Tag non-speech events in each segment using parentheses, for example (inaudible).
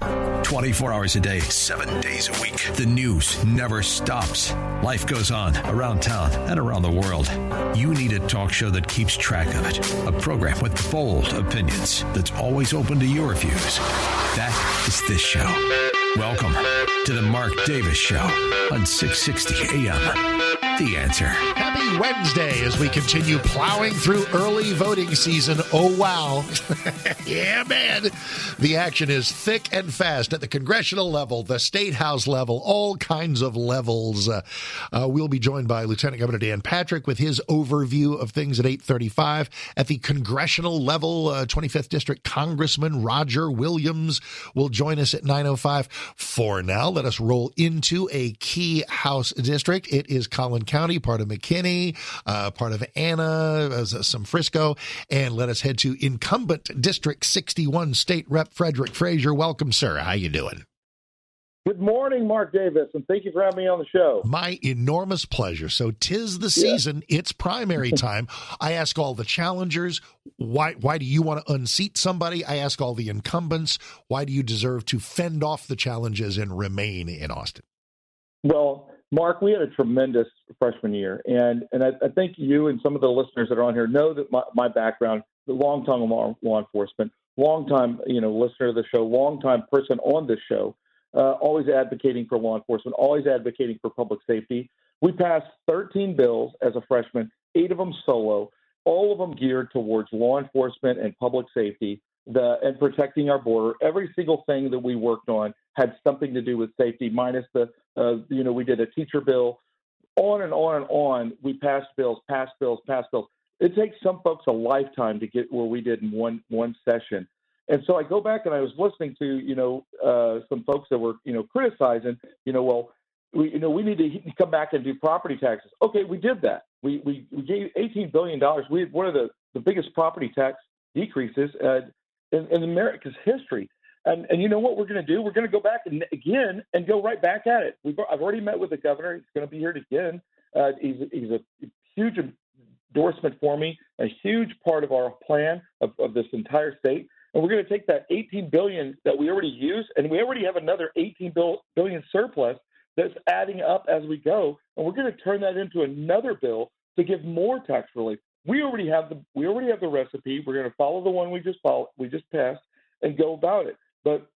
24 hours a day, 7 days a week. The news never stops. Life goes on around town and around the world. You need a talk show that keeps track of it. A program with bold opinions that's always open to your views. That is this show. Welcome to the Mark Davis Show on 660 AM. The answer. Happy Wednesday as we continue plowing through early voting season. Oh, wow. (laughs) yeah, man. The action is thick and fast at the congressional level, the state house level, all kinds of levels. Uh, uh, we'll be joined by Lieutenant Governor Dan Patrick with his overview of things at 835. At the congressional level, uh, 25th District Congressman Roger Williams will join us at 905. For now, let us roll into a key House district. It is County, part of McKinney, uh, part of Anna, uh, some Frisco, and let us head to incumbent District 61 State Rep Frederick Frazier. Welcome, sir. How you doing? Good morning, Mark Davis, and thank you for having me on the show. My enormous pleasure. So, tis the season; yeah. it's primary (laughs) time. I ask all the challengers, why why do you want to unseat somebody? I ask all the incumbents, why do you deserve to fend off the challenges and remain in Austin? Well, Mark, we had a tremendous freshman year, and and I, I, think you and some of the listeners that are on here know that my, my background, the long time law, law enforcement, long time you know listener of the show, long time person on this show, uh, always advocating for law enforcement, always advocating for public safety. We passed 13 bills as a freshman, eight of them solo, all of them geared towards law enforcement and public safety the and protecting our border. Every single thing that we worked on had something to do with safety, minus the uh, you know we did a teacher bill, on and on and on. We passed bills, passed bills, passed bills. It takes some folks a lifetime to get where we did in one one session. And so I go back and I was listening to you know uh, some folks that were you know criticizing you know well we you know we need to come back and do property taxes. Okay, we did that. We we, we gave 18 billion dollars. We had one of the the biggest property tax decreases. Uh, in, in America's history. And, and you know what we're going to do? We're going to go back and again and go right back at it. We've, I've already met with the governor. He's going to be here again. Uh, he's, he's a huge endorsement for me, a huge part of our plan of, of this entire state. And we're going to take that 18 billion that we already use, and we already have another 18 billion surplus that's adding up as we go, and we're going to turn that into another bill to give more tax relief we already have the we already have the recipe. We're going to follow the one we just followed, we just passed, and go about it. But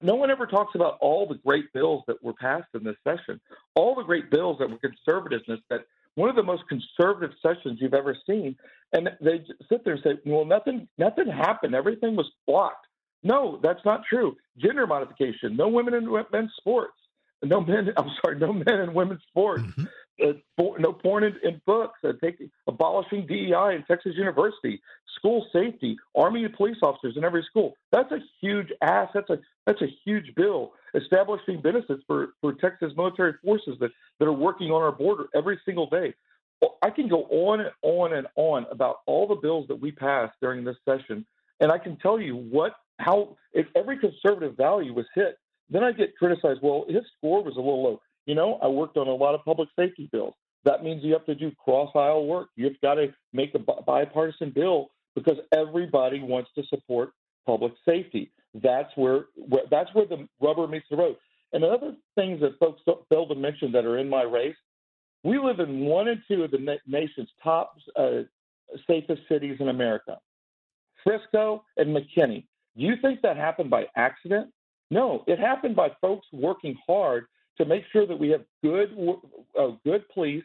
no one ever talks about all the great bills that were passed in this session, all the great bills that were conservativeness. That one of the most conservative sessions you've ever seen, and they sit there and say, "Well, nothing, nothing happened. Everything was blocked." No, that's not true. Gender modification, no women in men's sports, no men. (laughs) I'm sorry, no men in women's sports. Mm-hmm uh, for, no porn in, in books, uh, abolishing DEI in Texas University, school safety, Army and police officers in every school. That's a huge ass. That's a that's a huge bill. Establishing benefits for, for Texas military forces that, that are working on our border every single day. I can go on and on and on about all the bills that we passed during this session, and I can tell you what how if every conservative value was hit, then I get criticized. Well, his score was a little low. You know, I worked on a lot of public safety bills. That means you have to do cross aisle work. You've got to make a bipartisan bill because everybody wants to support public safety. That's where, where that's where the rubber meets the road. And other things that folks fail to mention that are in my race, we live in one and two of the na- nation's top uh, safest cities in America, Frisco and McKinney. Do you think that happened by accident? No, it happened by folks working hard to make sure that we have good, uh, good police,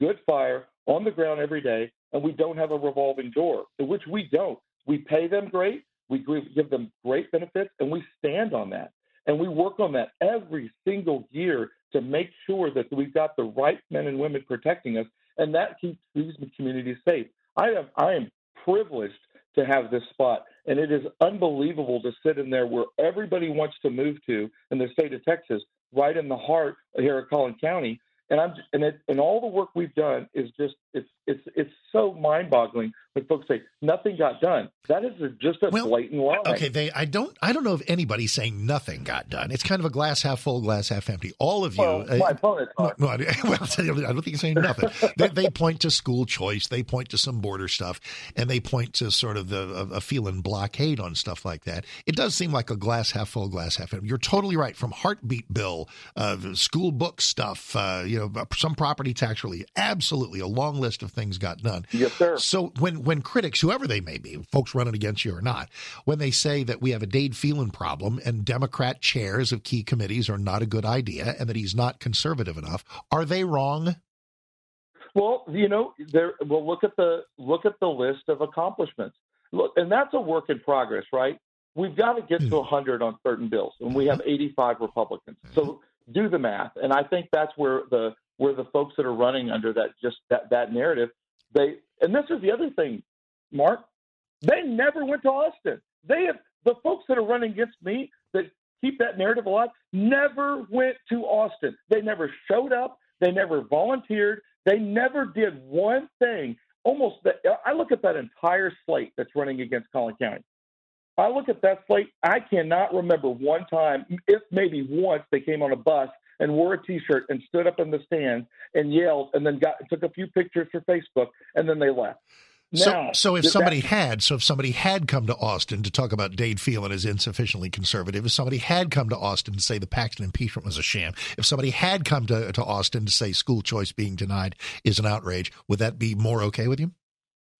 good fire on the ground every day, and we don't have a revolving door, which we don't. We pay them great, we give them great benefits, and we stand on that. And we work on that every single year to make sure that we've got the right men and women protecting us, and that keeps these communities safe. I am I am privileged to have this spot. And it is unbelievable to sit in there where everybody wants to move to in the state of Texas, right in the heart here at Collin County. And I'm and it, and all the work we've done is just it's it's it's so mind-boggling when folks say nothing got done. That is a, just a well, blatant lie. Okay, they I don't I don't know if anybody's saying nothing got done. It's kind of a glass half full, glass half empty. All of you, well, uh, my opponents are. (laughs) No, I, (laughs) well, I don't think you're saying nothing. (laughs) they, they, point to school choice, they point to some border stuff, and they point to sort of the a, a Phelan blockade on stuff like that. It does seem like a glass half full, glass half empty. You're totally right. From heartbeat bill, uh, school book stuff, uh, you know, some property tax relief, absolutely a long list of things got done. Yes, sir. So when when critics, whoever they may be, folks running against you or not, when they say that we have a Dade Phelan problem and Democrat chairs of key committees are not a good idea and that he's not conservative enough, are they wrong? Well, you know, there. Well, look at the look at the list of accomplishments. Look, and that's a work in progress, right? We've got to get to 100 hmm. on certain bills, and we have 85 Republicans. So do the math, and I think that's where the where the folks that are running under that just that, that narrative, they and this is the other thing, Mark, they never went to Austin. They have the folks that are running against me that keep that narrative alive never went to Austin. They never showed up. They never volunteered. They never did one thing. Almost I look at that entire slate that's running against Collin County. I look at that slate. I cannot remember one time, if maybe once, they came on a bus and wore a T-shirt and stood up in the stands and yelled, and then got took a few pictures for Facebook, and then they left. Now, so, so if somebody that, had, so if somebody had come to Austin to talk about Dade Phelan as insufficiently conservative, if somebody had come to Austin to say the Paxton impeachment was a sham, if somebody had come to, to Austin to say school choice being denied is an outrage, would that be more okay with you?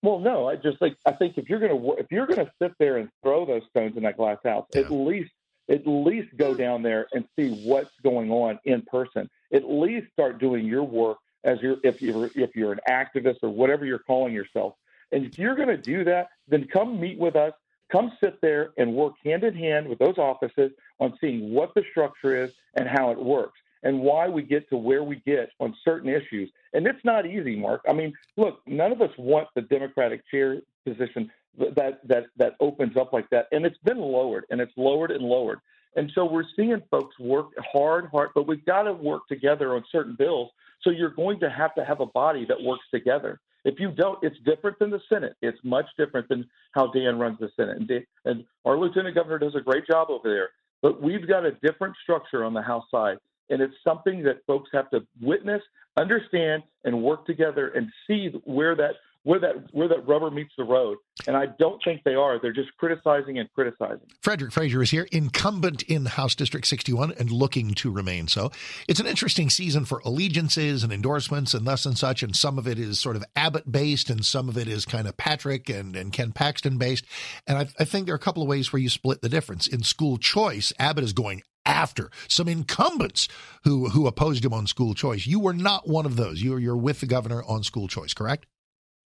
Well, no. I just think I think if you're going to if you're to sit there and throw those stones in that glass house, yeah. at least at least go down there and see what's going on in person. At least start doing your work as you're if you're if you're an activist or whatever you're calling yourself. And if you're going to do that, then come meet with us. Come sit there and work hand in hand with those offices on seeing what the structure is and how it works and why we get to where we get on certain issues. And it's not easy, Mark. I mean, look, none of us want the Democratic chair position that that that opens up like that, and it's been lowered, and it's lowered and lowered. And so we're seeing folks work hard, hard, but we've got to work together on certain bills. So you're going to have to have a body that works together. If you don't, it's different than the Senate. It's much different than how Dan runs the Senate. And, Dan, and our lieutenant governor does a great job over there. But we've got a different structure on the House side. And it's something that folks have to witness, understand, and work together and see where that where that where that rubber meets the road. And I don't think they are. They're just criticizing and criticizing. Frederick Frazier is here, incumbent in House District 61 and looking to remain so. It's an interesting season for allegiances and endorsements and thus and such, and some of it is sort of Abbott based, and some of it is kind of Patrick and, and Ken Paxton based. And I, I think there are a couple of ways where you split the difference. In school choice, Abbott is going after some incumbents who who opposed him on school choice. You were not one of those. You're you're with the governor on school choice, correct?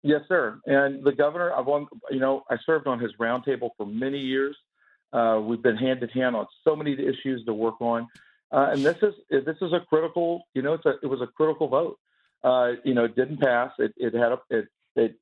Yes, sir. And the governor, I've on, you know, I served on his roundtable for many years. Uh, we've been hand in hand on so many issues to work on, uh, and this is this is a critical, you know, it's a, it was a critical vote. Uh, you know, it didn't pass. It, it had a, it, it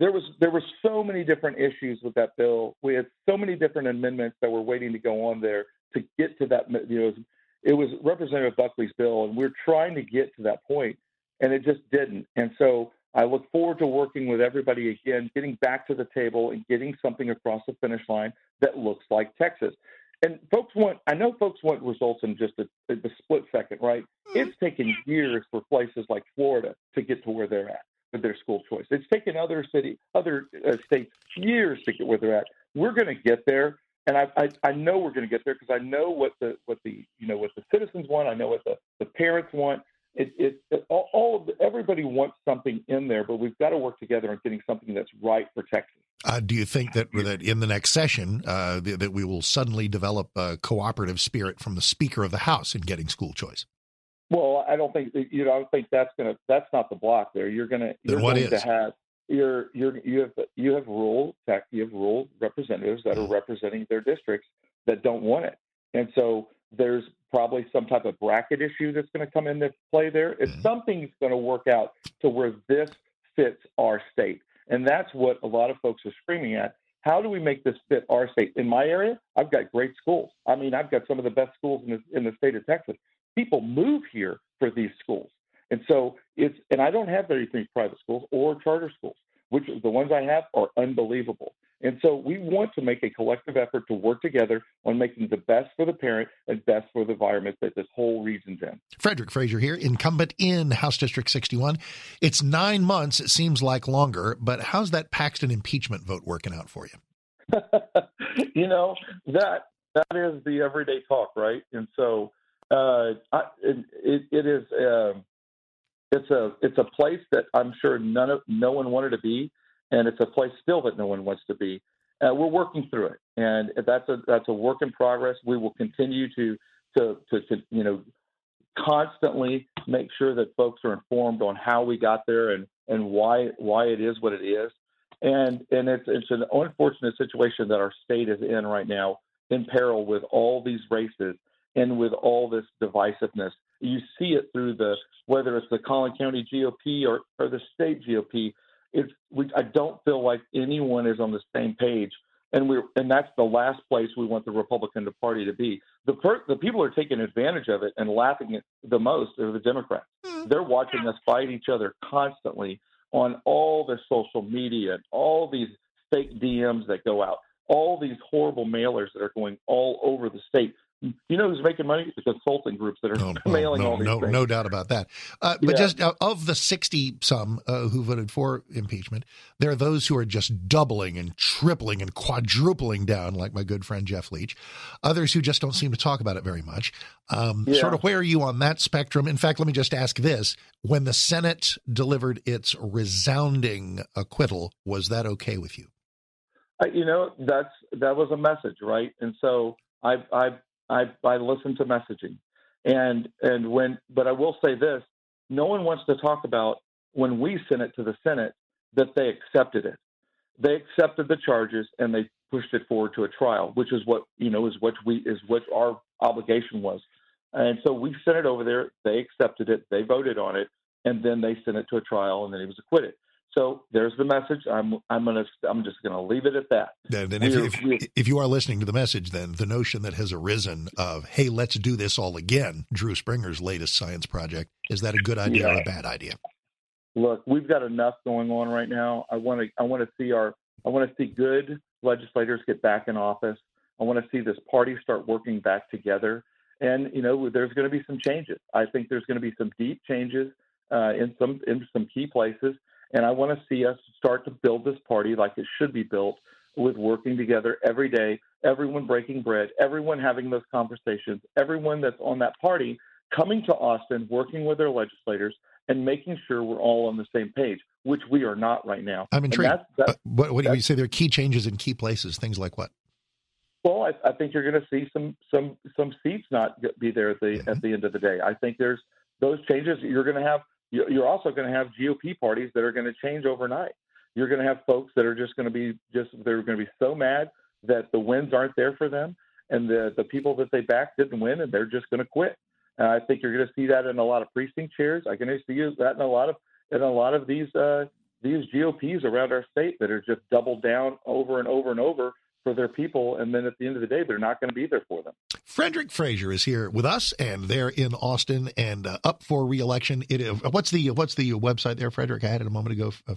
there was there were so many different issues with that bill. We had so many different amendments that were waiting to go on there to get to that. You know, it was Representative Buckley's bill, and we we're trying to get to that point, and it just didn't. And so I look forward to working with everybody again, getting back to the table and getting something across the finish line that looks like Texas. And folks want, I know folks want results in just a, a split second, right? Mm-hmm. It's taken years for places like Florida to get to where they're at with their school choice. It's taken other city, other uh, states years to get where they're at. We're going to get there, and I, I, I know we're going to get there because I know what the what the you know what the citizens want. I know what the, the parents want, it, it, it all, all of the, everybody wants something in there, but we've got to work together on getting something that's right for Texas. Uh, do you think that that in the next session uh, that we will suddenly develop a cooperative spirit from the Speaker of the House in getting school choice? Well, I don't think you know. I don't think that's gonna. That's not the block there. You're gonna. You're what going is? to have. You're you're you have you have rural tech. You have rural representatives that are mm-hmm. representing their districts that don't want it, and so there's probably some type of bracket issue that's going to come into play there. If mm-hmm. something's going to work out to where this fits our state, and that's what a lot of folks are screaming at. how do we make this fit our state? In my area, I've got great schools. I mean, I've got some of the best schools in the, in the state of Texas. People move here for these schools. And so it's, and I don't have very many private schools or charter schools, which the ones I have are unbelievable. And so we want to make a collective effort to work together on making the best for the parent and best for the environment that this whole region's in. Frederick Frazier here, incumbent in House District 61. It's nine months. It seems like longer, but how's that Paxton impeachment vote working out for you? (laughs) you know that that is the everyday talk, right? And so uh, I, it, it is. Uh, it's a it's a place that I'm sure none of no one wanted to be and it's a place still that no one wants to be. Uh, we're working through it, and that's a that's a work in progress. We will continue to to to, to you know constantly make sure that folks are informed on how we got there and and why why it is what it is. And and it's it's an unfortunate situation that our state is in right now, in peril with all these races and with all this divisiveness. You see it through the whether it's the Collin County GOP or, or the state GOP it's we, I don't feel like anyone is on the same page, and we and that's the last place we want the Republican Party to be. The per, the people are taking advantage of it and laughing at the most are the Democrats. Mm-hmm. They're watching us fight each other constantly on all the social media, and all these fake DMs that go out, all these horrible mailers that are going all over the state. You know who's making money? The consulting groups that are (laughs) no, mailing no, all these no, things. No doubt about that. Uh, but yeah. just uh, of the 60 some uh, who voted for impeachment, there are those who are just doubling and tripling and quadrupling down, like my good friend Jeff Leach. Others who just don't seem to talk about it very much. Um, yeah. Sort of where are you on that spectrum? In fact, let me just ask this. When the Senate delivered its resounding acquittal, was that okay with you? Uh, you know, that's that was a message, right? And so I, I I, I listen to messaging. And and when but I will say this, no one wants to talk about when we sent it to the Senate that they accepted it. They accepted the charges and they pushed it forward to a trial, which is what you know is what we is what our obligation was. And so we sent it over there. They accepted it. They voted on it, and then they sent it to a trial, and then he was acquitted. So there's the message. I'm I'm gonna I'm just gonna leave it at that. Then, then if, if, if, you are listening to the message, then the notion that has arisen of hey, let's do this all again, Drew Springer's latest science project, is that a good idea yeah. or a bad idea? Look, we've got enough going on right now. I want to I want to see our I want to see good legislators get back in office. I want to see this party start working back together. And you know, there's going to be some changes. I think there's going to be some deep changes uh, in some in some key places. And I want to see us start to build this party like it should be built with working together every day, everyone breaking bread, everyone having those conversations, everyone that's on that party coming to Austin, working with their legislators, and making sure we're all on the same page, which we are not right now. I'm intrigued. That's, that's, what, what do you say? There are key changes in key places, things like what? Well, I, I think you're going to see some some some seats not be there at the mm-hmm. at the end of the day. I think there's those changes. You're going to have you're also going to have GOP parties that are going to change overnight. You're going to have folks that are just going to be just they're going to be so mad that the wins aren't there for them, and the the people that they backed didn't win, and they're just going to quit. And I think you're going to see that in a lot of precinct chairs. I can see that in a lot of in a lot of these uh, these GOPs around our state that are just doubled down over and over and over for their people, and then at the end of the day, they're not going to be there for them. Frederick Frazier is here with us, and they're in Austin and uh, up for reelection. It, uh, what's the what's the website there, Frederick? I had it a moment ago. Uh,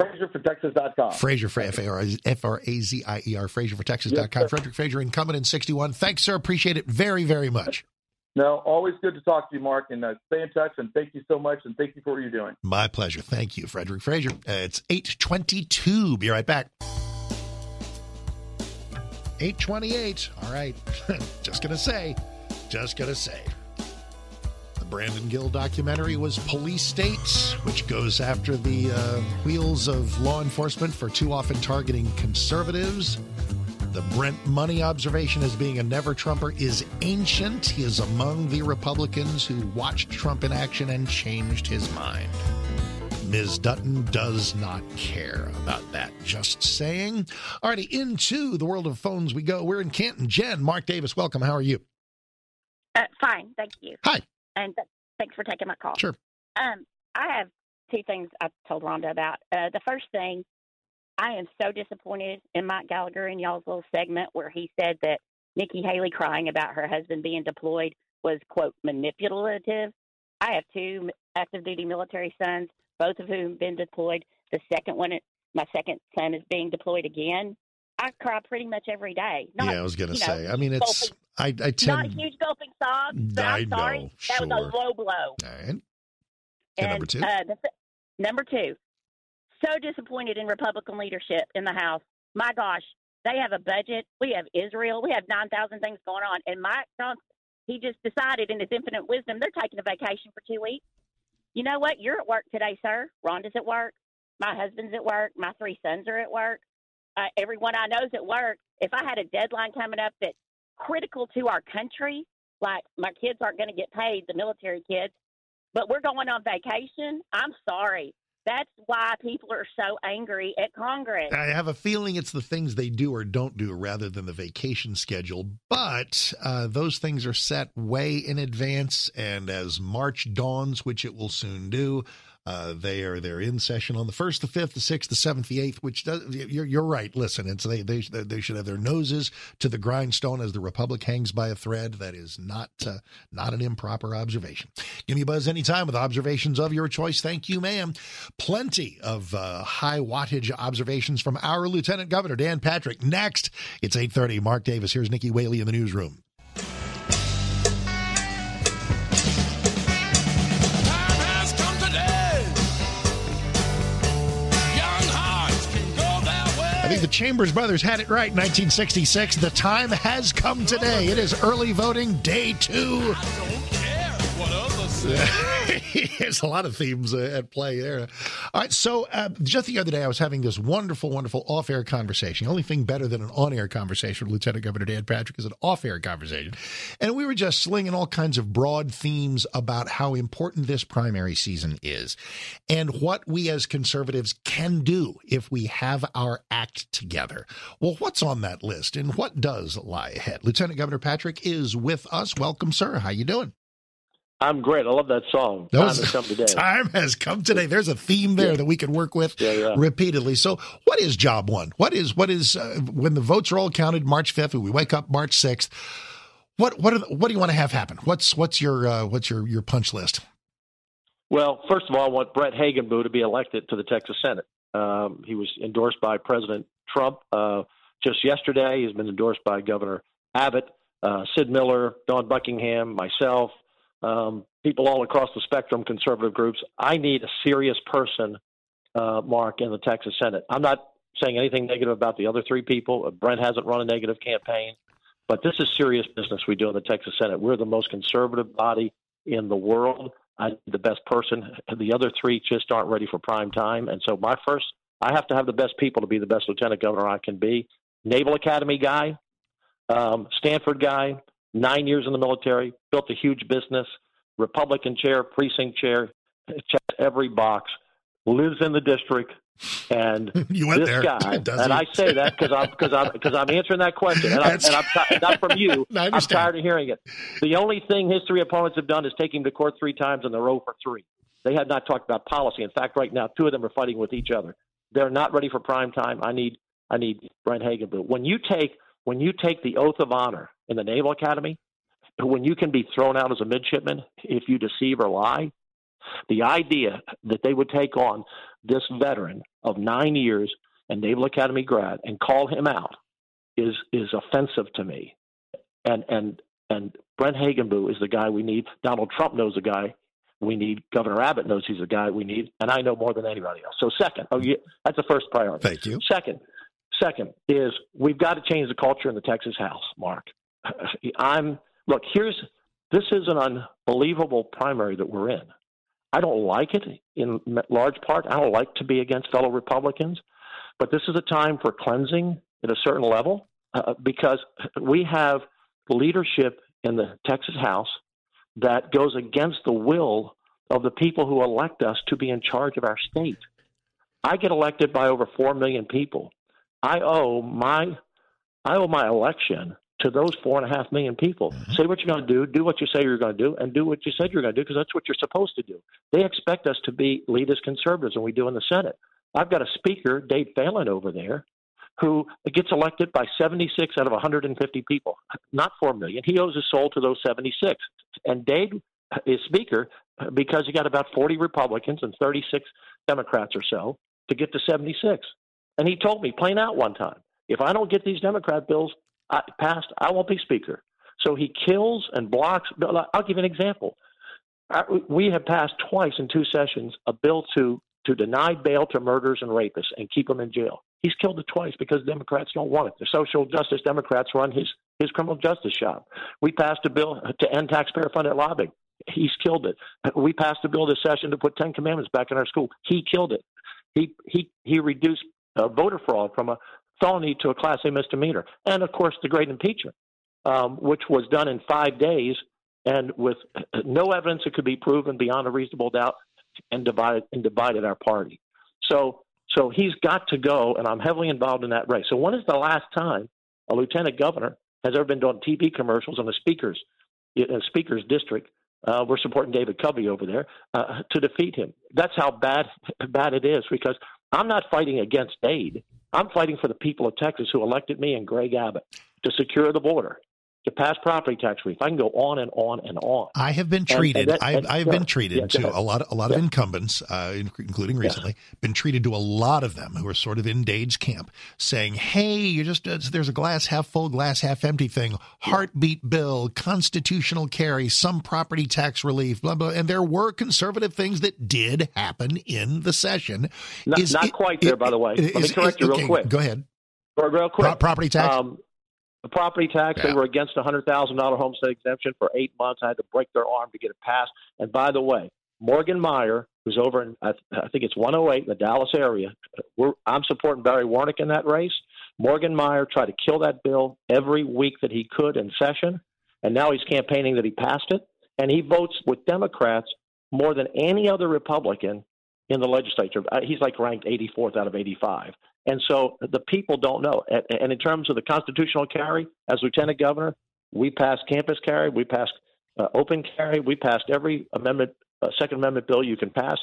FrazierForTexas.com. Frazier for F R A Z I E R. FrazierForTexas.com. Yes, Frederick Frazier, incumbent in 61. Thanks, sir. Appreciate it very, very much. No, always good to talk to you, Mark, and uh, stay in touch. And thank you so much, and thank you for what you're doing. My pleasure. Thank you, Frederick Frazier. Uh, it's 822. Be right back. 828. All right. (laughs) just going to say, just going to say. The Brandon Gill documentary was Police States, which goes after the uh, wheels of law enforcement for too often targeting conservatives. The Brent Money observation as being a never Trumper is ancient. He is among the Republicans who watched Trump in action and changed his mind. Ms. Dutton does not care about that. Just saying. Alrighty, into the world of phones we go. We're in Canton. Jen, Mark Davis, welcome. How are you? Uh, fine, thank you. Hi. And th- thanks for taking my call. Sure. Um, I have two things I told Rhonda about. Uh, the first thing, I am so disappointed in Mike Gallagher in y'all's little segment where he said that Nikki Haley crying about her husband being deployed was, quote, manipulative. I have two active duty military sons, both of whom have been deployed. The second one, my second son, is being deployed again. I cry pretty much every day. Not, yeah, I was going to say. Know, I mean, it's gulping, I, I tend not huge gulping sobs. I sorry, know, that was a low blow. All right. And, and number two. Uh, the, number two. So disappointed in Republican leadership in the House. My gosh, they have a budget. We have Israel. We have nine thousand things going on, and Mike Johnson, he just decided in his infinite wisdom they're taking a vacation for two weeks. You know what? You're at work today, sir. Rhonda's at work. My husband's at work. My three sons are at work. Uh, everyone I know is at work. If I had a deadline coming up that's critical to our country, like my kids aren't going to get paid, the military kids, but we're going on vacation, I'm sorry. That's why people are so angry at Congress. I have a feeling it's the things they do or don't do rather than the vacation schedule. But uh, those things are set way in advance. And as March dawns, which it will soon do, uh, they are they're in session on the first, the fifth, the sixth, the seventh, the eighth. Which does you're, you're right. Listen, it's they they they should have their noses to the grindstone as the republic hangs by a thread. That is not uh, not an improper observation. Give me a buzz anytime with observations of your choice. Thank you, ma'am. Plenty of uh, high wattage observations from our Lieutenant Governor Dan Patrick. Next, it's eight thirty. Mark Davis. Here's Nikki Whaley in the newsroom. The Chambers brothers had it right in 1966. The time has come today. It is early voting day two. (laughs) There's a lot of themes uh, at play there. All right, so uh, just the other day, I was having this wonderful, wonderful off-air conversation. The only thing better than an on-air conversation with Lieutenant Governor Dan Patrick is an off-air conversation, and we were just slinging all kinds of broad themes about how important this primary season is, and what we as conservatives can do if we have our act together. Well, what's on that list, and what does lie ahead? Lieutenant Governor Patrick is with us. Welcome, sir. How you doing? I'm great. I love that song. Time has come today. (laughs) Time has come today. There's a theme there Yeah. that we can work with Yeah, yeah. repeatedly. So, what is job one? What is what is uh, when the votes are all counted March 5th and we wake up March 6th? What what are the, what do you want to have happen? What's what's your uh, what's your your punch list? Well, first of all, I want Brent Hagenbuch to be elected to the Texas Senate. Um, he was endorsed by President Trump uh, just yesterday. He's been endorsed by Governor Abbott, uh, Sid Miller, Dawn Buckingham, myself, um, people all across the spectrum, conservative groups. I need a serious person, uh, Mark, in the Texas Senate. I'm not saying anything negative about the other three people. Uh, Brent hasn't run a negative campaign, but this is serious business we do in the Texas Senate. We're the most conservative body in the world. I need the best person. The other three just aren't ready for prime time. And so my first, I have to have the best people to be the best lieutenant governor I can be. Naval Academy guy, um, Stanford guy, nine years in the military, built a huge business, Republican chair, precinct chair, checks every box, lives in the district, and (laughs) You went this there, guy. (laughs) and? I say that because I'm because I'm because I'm answering that question, and, I, and I'm ti- not from you. (laughs) I'm tired of hearing it. The only thing his three opponents have done is take him to court three times, and they're 0 for three. They have not talked about policy. In fact, right now, two of them are fighting with each other. They're not ready for prime time. I need I need Brent Hagenbuch. When you take when you take the oath of honor in the Naval Academy, when you can be thrown out as a midshipman if you deceive or lie, the idea that they would take on this veteran of nine years and Naval Academy grad and call him out is is offensive to me. And and and Brent Hagenbuch is the guy we need. Donald Trump knows the guy we need. Governor Abbott knows he's the guy we need, and I know more than anybody else. So second, oh, yeah, that's the first priority. Thank you. Second, second is we've got to change the culture in the Texas House, Mark. (sighs) I'm look. Here's this is an unbelievable primary that we're in. I don't like it in large part. I don't like to be against fellow Republicans, but this is a time for cleansing at a certain level uh, because we have leadership in the Texas House that goes against the will of the people who elect us to be in charge of our state. I get elected by over four million people. I owe my I owe my election to those four and a half million people. Mm-hmm. Say what you're going to do, do what you say you're going to do, and do what you said you're going to do because that's what you're supposed to do. They expect us to be lead as conservatives, and we do in the Senate. I've got a speaker, Dade Phelan, over there, who gets elected by 76 out of 150 people, not 4 million. He owes his soul to those 76. And Dade is speaker because he got about 40 Republicans and 36 Democrats or so to get to 76. And he told me plain out one time, if I don't get these Democrat bills passed, I won't be speaker. So he kills and blocks. I'll give you an example. We have passed twice in two sessions a bill to to deny bail to murderers and rapists and keep them in jail. He's killed it twice because Democrats don't want it. The social justice Democrats run his his criminal justice shop. We passed a bill to end taxpayer funded lobbying. He's killed it. We passed a bill this session to put Ten Commandments back in our school. He killed it. He he he reduced uh, voter fraud from a felony to a class A misdemeanor, and of course the great impeachment, um, which was done in five days and with (clears throat) no evidence that could be proven beyond a reasonable doubt, and divided and divided our party. So so he's got to go, and I'm heavily involved in that race. So when is the last time a lieutenant governor has ever been doing TV commercials in a speaker's a speaker's district? Uh, we're supporting David Covey over there uh, to defeat him. That's how bad (laughs) bad it is because I'm not fighting against aid. I'm fighting for the people of Texas who elected me and Greg Abbott to secure the border to pass property tax relief. I can go on and on and on. I have been treated. And, and that, I've, I've been treated yeah, to a lot, of, a lot yeah. of incumbents, uh, including recently, yeah. been treated to a lot of them who are sort of in Dade's camp, saying, "Hey, you just uh, there's a glass half full, glass half empty thing. Heartbeat bill, constitutional carry, some property tax relief, blah blah." And there were conservative things that did happen in the session. Not, Is, not it, quite there, it, by the way. Let me correct you real okay, quick. Go ahead. Real quick. Pro- property tax. Um, the property tax, yeah. they were against a $100,000 homestead exemption for eight months. I had to break their arm to get it passed. And by the way, Morgan Meyer, who's over in, I, think it's 108 in the Dallas area, I'm supporting Barry Wernick in that race. Morgan Meyer tried to kill that bill every week that he could in session, and now he's campaigning that he passed it. And he votes with Democrats more than any other Republican in the legislature. Uh, he's like ranked 84th out of 85. And so the people don't know. And in terms of the constitutional carry, as lieutenant governor, we passed campus carry, we passed uh, open carry, we passed every amendment, uh, Second Amendment bill you can pass.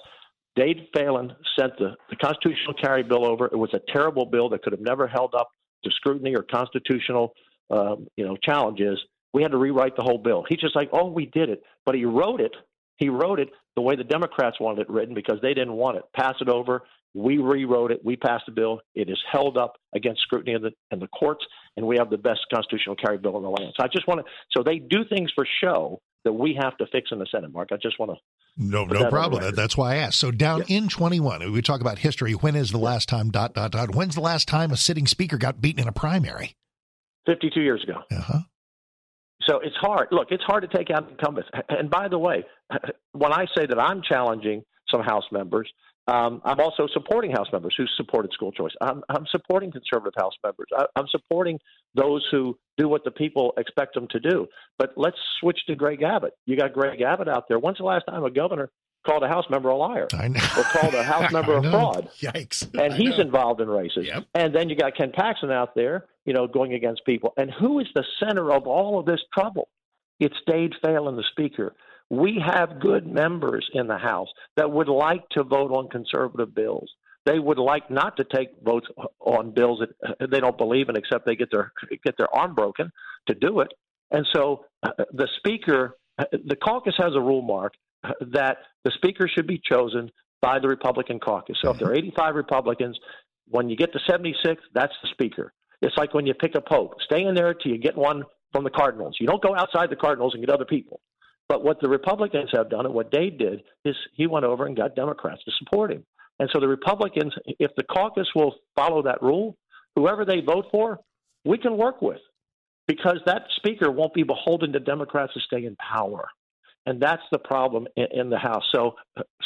Dade Phelan sent the, the constitutional carry bill over. It was a terrible bill that could have never held up to scrutiny or constitutional, um, you know, challenges. We had to rewrite the whole bill. He's just like, oh, we did it, but he wrote it. He wrote it the way the Democrats wanted it written because they didn't want it. Pass it over. We rewrote it. We passed the bill. It is held up against scrutiny in the in the courts, and we have the best constitutional carry bill in the land. So I just want to. So they do things for show that we have to fix in the Senate. Mark, I just want to. No, no problem. That's why I asked. So down yeah. in 21, we talk about history. When is the last time? Dot dot dot. When's the last time a sitting speaker got beaten in a primary? 52 years ago. Uh huh. So it's hard. Look, it's hard to take out incumbents. And by the way, when I say that I'm challenging some House members, um, I'm also supporting House members who supported school choice. I'm, I'm supporting conservative House members. I, I'm supporting those who do what the people expect them to do. But let's switch to Greg Abbott. You got Greg Abbott out there. When's the last time a governor called a House member a liar I know. or called a (laughs) House member a fraud? Yikes! And he's involved in races. Yep. And then you got Ken Paxton out there, you know, going against people. And who is the center of all of this trouble? It's Dade Phelan, the Speaker we have good members in the House that would like to vote on conservative bills. They would like not to take votes on bills that uh, they don't believe in, except they get their get their arm broken to do it. And so, uh, the speaker, uh, the caucus has a rule, Mark, uh, that the speaker should be chosen by the Republican caucus. So, if there are mm-hmm. 85 Republicans, when you get to 76, that's the speaker. It's like when you pick a pope. Stay in there till you get one from the Cardinals. You don't go outside the Cardinals and get other people. But what the Republicans have done and what Dade did is he went over and got Democrats to support him. And so the Republicans, if the caucus will follow that rule, whoever they vote for, we can work with because that speaker won't be beholden to Democrats to stay in power. And that's the problem in, in the House. So,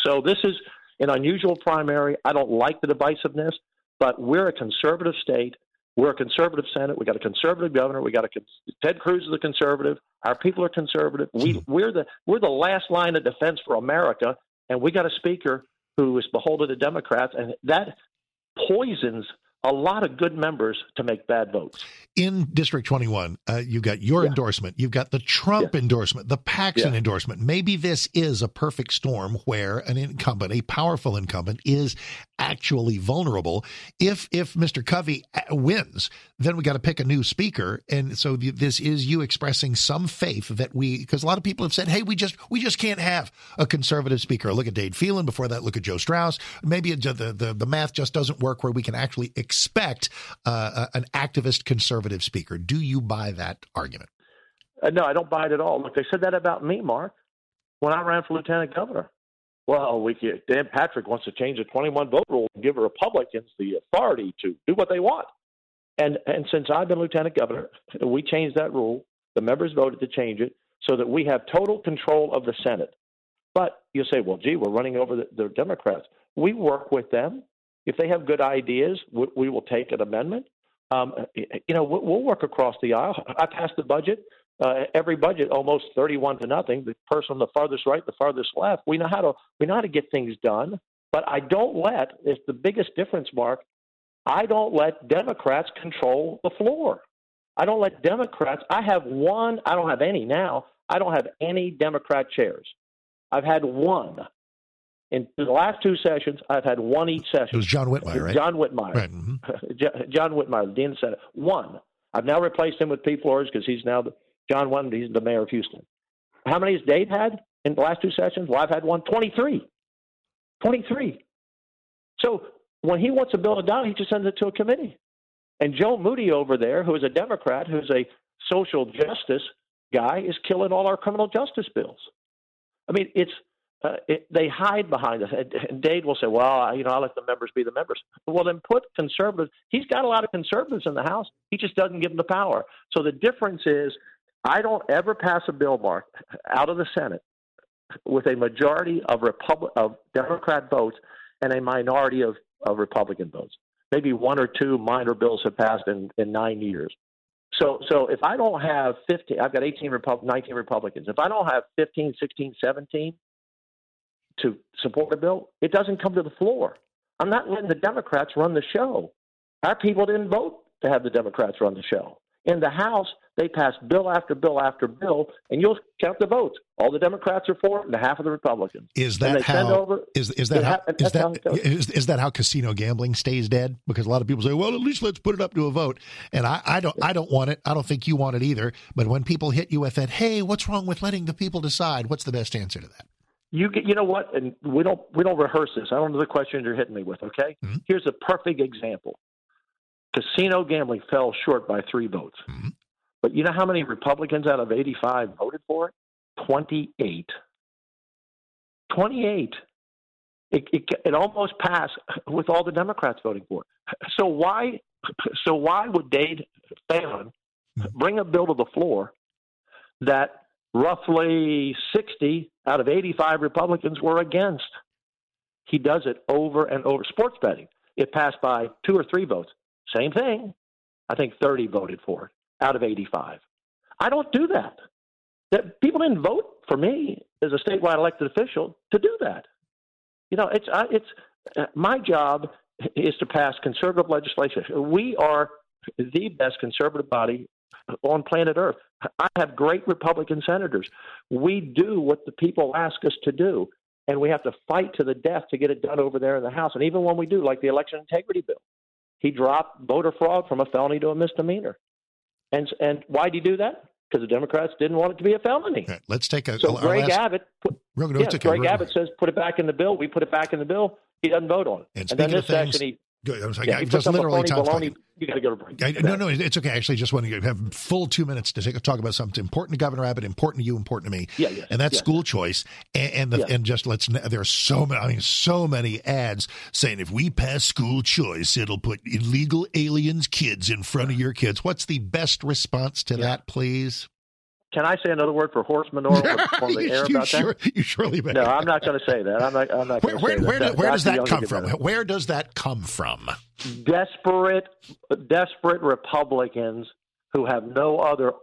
so this is an unusual primary. I don't like the divisiveness, but we're a conservative state. We're a conservative Senate. We got a conservative governor. We got a Ted Cruz is a conservative. Our people are conservative. We hmm. we're the we're the last line of defense for America, and we got a speaker who is beholden to Democrats, and that poisons a lot of good members to make bad votes. In District 21, uh, you've got your yeah. endorsement, you've got the Trump yeah. endorsement, the Paxton yeah. endorsement. Maybe this is a perfect storm where an incumbent, a powerful incumbent, is actually vulnerable. If if Mr. Covey uh, wins, then we got to pick a new speaker, and so this is you expressing some faith that we, because a lot of people have said, "Hey, we just we just can't have a conservative speaker." Look at Dade Phelan. Before that, look at Joe Straus. Maybe the the, the math just doesn't work where we can actually expect uh, an activist conservative speaker. Do you buy that argument? Uh, no, I don't buy it at all. Look, they said that about me, Mark, when I ran for lieutenant governor. Well, we can, Dan Patrick wants to change the 21 vote rule and give Republicans the authority to do what they want. And and since I've been lieutenant governor, we changed that rule. The members voted to change it so that we have total control of the Senate. But you say, well, gee, we're running over the, the Democrats. We work with them. If they have good ideas, we, we will take an amendment. Um, you know, we'll work across the aisle. I passed the budget. Uh, every budget almost 31 to nothing. The person on the farthest right, the farthest left. We know how to we know how to get things done. But I don't let. It's the biggest difference, Mark. I don't let Democrats control the floor. I don't let Democrats. I have one. I don't have any now. I don't have any Democrat chairs. I've had one in the last two sessions, I've had one each session. It was John Whitmire, right? John Whitmire. Right. Mm-hmm. (laughs) John Whitmire, the dean of Senate. One. I've now replaced him with Pete Flores because he's now the, John One. He's the mayor of Houston. How many has Dade had in the last two sessions? Well, I've had one. Twenty-three. Twenty-three. So when he wants a bill to die, he just sends it to a committee. And Joe Moody over there, who is a Democrat, who's a social justice guy, is killing all our criminal justice bills. I mean, it's uh, it, they hide behind us. And Dade will say, "Well, you know, I let the members be the members." Well, then put conservatives. He's got a lot of conservatives in the House. He just doesn't give them the power. So the difference is, I don't ever pass a bill, Mark, out of the Senate with a majority of Republic of Democrat votes and a minority of, of Republican votes. Maybe one or two minor bills have passed in, in nine years. So, so if I don't have 15, I've got 18 Repub- 19 Republicans. If I don't have 15, 16, 17 to support a bill, it doesn't come to the floor. I'm not letting the Democrats run the show. Our people didn't vote to have the Democrats run the show. In the House, they passed bill after bill after bill, and you'll count the votes. All the Democrats are for it, and half of the Republicans. Is that how? Over, is, is that how, is that how is, is that how casino gambling stays dead? Because a lot of people say, "Well, at least let's put it up to a vote." And I, I don't, I don't want it. I don't think you want it either. But when people hit you with that, "Hey, what's wrong with letting the people decide?" What's the best answer to that? You get, you know what? And we don't we don't rehearse this. I don't know the question you're hitting me with. Okay, mm-hmm. here's a perfect example. Casino gambling fell short by three votes, mm-hmm. but you know how many Republicans out of 85 voted for it? 28. 28. It, it, it almost passed with all the Democrats voting for it. So why so why would Dade Phelan mm-hmm. bring a bill to the floor that roughly 60 out of 85 Republicans were against. He does it over and over. Sports betting, it passed by two or three votes. Same thing. I think 30 voted for it out of 85. I don't do that. That people didn't vote for me as a statewide elected official to do that. You know, it's it's uh, my job is to pass conservative legislation. We are the best conservative body on planet Earth. I have great Republican senators. We do what the people ask us to do, and we have to fight to the death to get it done over there in the House. And even when we do, like the election integrity bill, he dropped voter fraud from a felony to a misdemeanor. And and why did he do that? Because the Democrats didn't want it to be a felony. Right, let's take a. So Greg last... Abbott, put, no, yeah, okay, Greg Abbott says put it back in the bill. We put it back in the bill. He doesn't vote on it. And, and then this things, session he Good. I was like, yeah, I just literally baloney, You got to go to break. I, no, no, it's okay. Actually, just want to have full two minutes to take, talk about something important to Governor Abbott, important to you, important to me. Yeah, yeah. And that's yeah. school choice. And and, the, yeah. and just let's. There are so many. I mean, so many ads saying if we pass school choice, it'll put illegal aliens' kids in front of your kids. What's the best response to that, please? Can I say another word for horse (laughs) manure on the air about sure, that? You surely may. No, I'm not going to say that. I'm not. I'm not where, where, where, that. where does that come from? Where does that come from? Desperate, desperate Republicans who have no other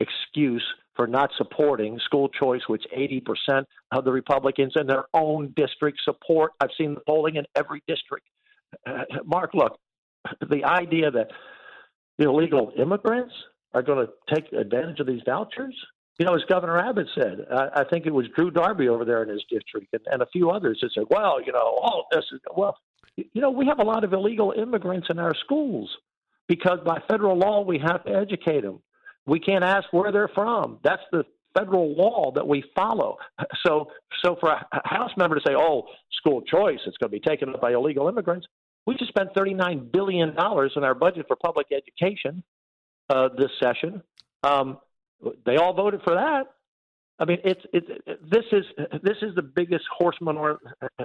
excuse for not supporting school choice, which 80% of the Republicans in their own district support. I've seen the polling in every district. Uh, Mark, look, the idea that illegal immigrants are going to take advantage of these vouchers. You know, as Governor Abbott said, I, I think it was Drew Darby over there in his district and, and a few others that said, well, you know, all this is, well, you know, we have a lot of illegal immigrants in our schools because by federal law we have to educate them. We can't ask where they're from. That's the federal law that we follow. (laughs) So, so for a House member to say, "Oh, school choice, it's going to be taken up by illegal immigrants," we just spent thirty-nine billion dollars in our budget for public education uh, this session. Um, they all voted for that. I mean, it's it's this is this is the biggest horse manure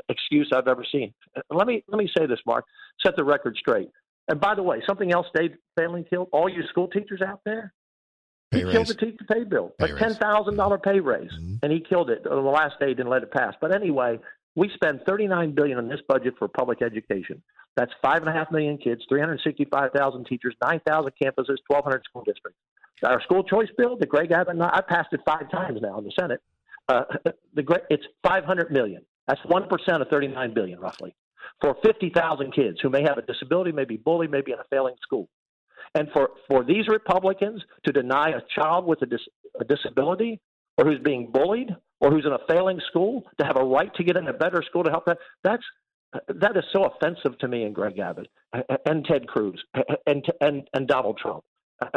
excuse I've ever seen. Let me let me say this, Mark. Set the record straight. And by the way, something else Dade Phelan killed all you school teachers out there. Pay he raise. killed the teacher pay bill, pay a ten thousand dollar pay raise, mm-hmm. and he killed it on the last day. Didn't let it pass. But anyway, we spend thirty nine billion in this budget for public education. That's five and a half million kids, three hundred sixty five thousand teachers, nine thousand campuses, twelve hundred school districts. Our school choice bill, the Greg Abbott, I passed it five times now in the Senate. Uh, (laughs) the it's five hundred million. That's one percent of thirty nine billion, roughly, for fifty thousand kids who may have a disability, may be bullied, may be in a failing school. And for, for these Republicans to deny a child with a, dis, a disability or who's being bullied or who's in a failing school to have a right to get in a better school to help that, that's, that is so offensive to me and Greg Abbott uh, uh, and Ted Cruz uh, and, and, and Donald Trump.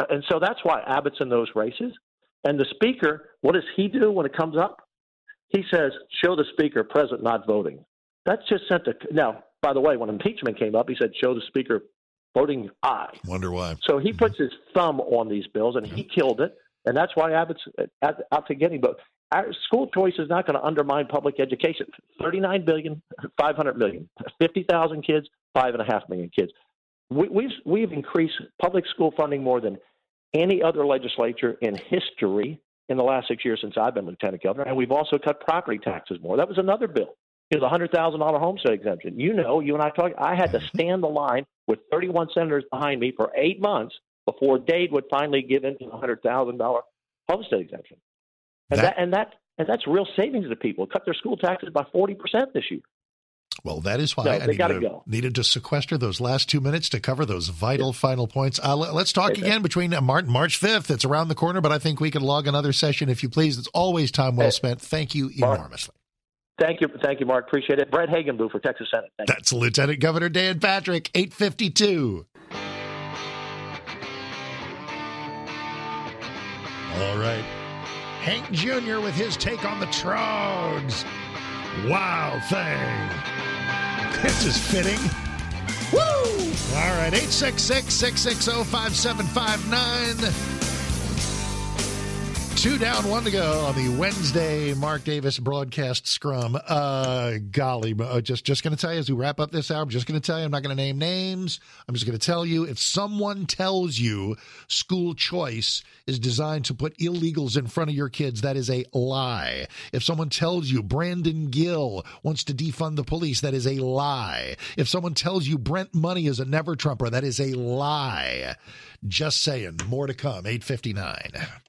And so that's why Abbott's in those races. And the speaker, what does he do when it comes up? He says, show the speaker present not voting. That's just sent a. Now, by the way, when impeachment came up, he said, show the speaker voting aye. Wonder why. So he mm-hmm. puts his thumb on these bills, and he killed it, and that's why Abbott's out to get him. But our school choice is not going to undermine public education. Thirty-nine billion, five hundred million, fifty thousand kids, five and a half million kids. We, we've we've increased public school funding more than any other legislature in history in the last six years since I've been lieutenant governor, and we've also cut property taxes more. That was another bill. It was a hundred thousand dollar homestead exemption. You know, you and I talked. I had to stand the line with 31 senators behind me for eight months before Dade would finally give in to the hundred thousand dollar homestead exemption, and that, that, and that and that's real savings to people. Cut their school taxes by 40 percent this year. Well, that is why no, I needed to, needed to, sequester those last two minutes to cover those vital yeah. final points. Uh, let, us talk again between uh, Martin March 5th. It's around the corner, but I think we can log another session if you please. It's always time well spent. Thank you enormously. Thank you, thank you, Mark. Appreciate it. Brent Hagenbuch for Texas Senate. Thank That's you. Lieutenant Governor Dan Patrick, eight fifty two. All right, Hank Jr. with his take on the Troggs. Wow, thing. This is fitting. Woo! All right, 866 660 5759. Two down, one to go on the Wednesday Mark Davis broadcast scrum. Uh, golly, uh, just just going to tell you as we wrap up this hour. I'm just going to tell you. I'm not going to name names. I'm just going to tell you if someone tells you school choice is designed to put illegals in front of your kids, that is a lie. If someone tells you Brandon Gill wants to defund the police, that is a lie. If someone tells you Brent Money is a never Trumper, that is a lie. Just saying. More to come. 859. Three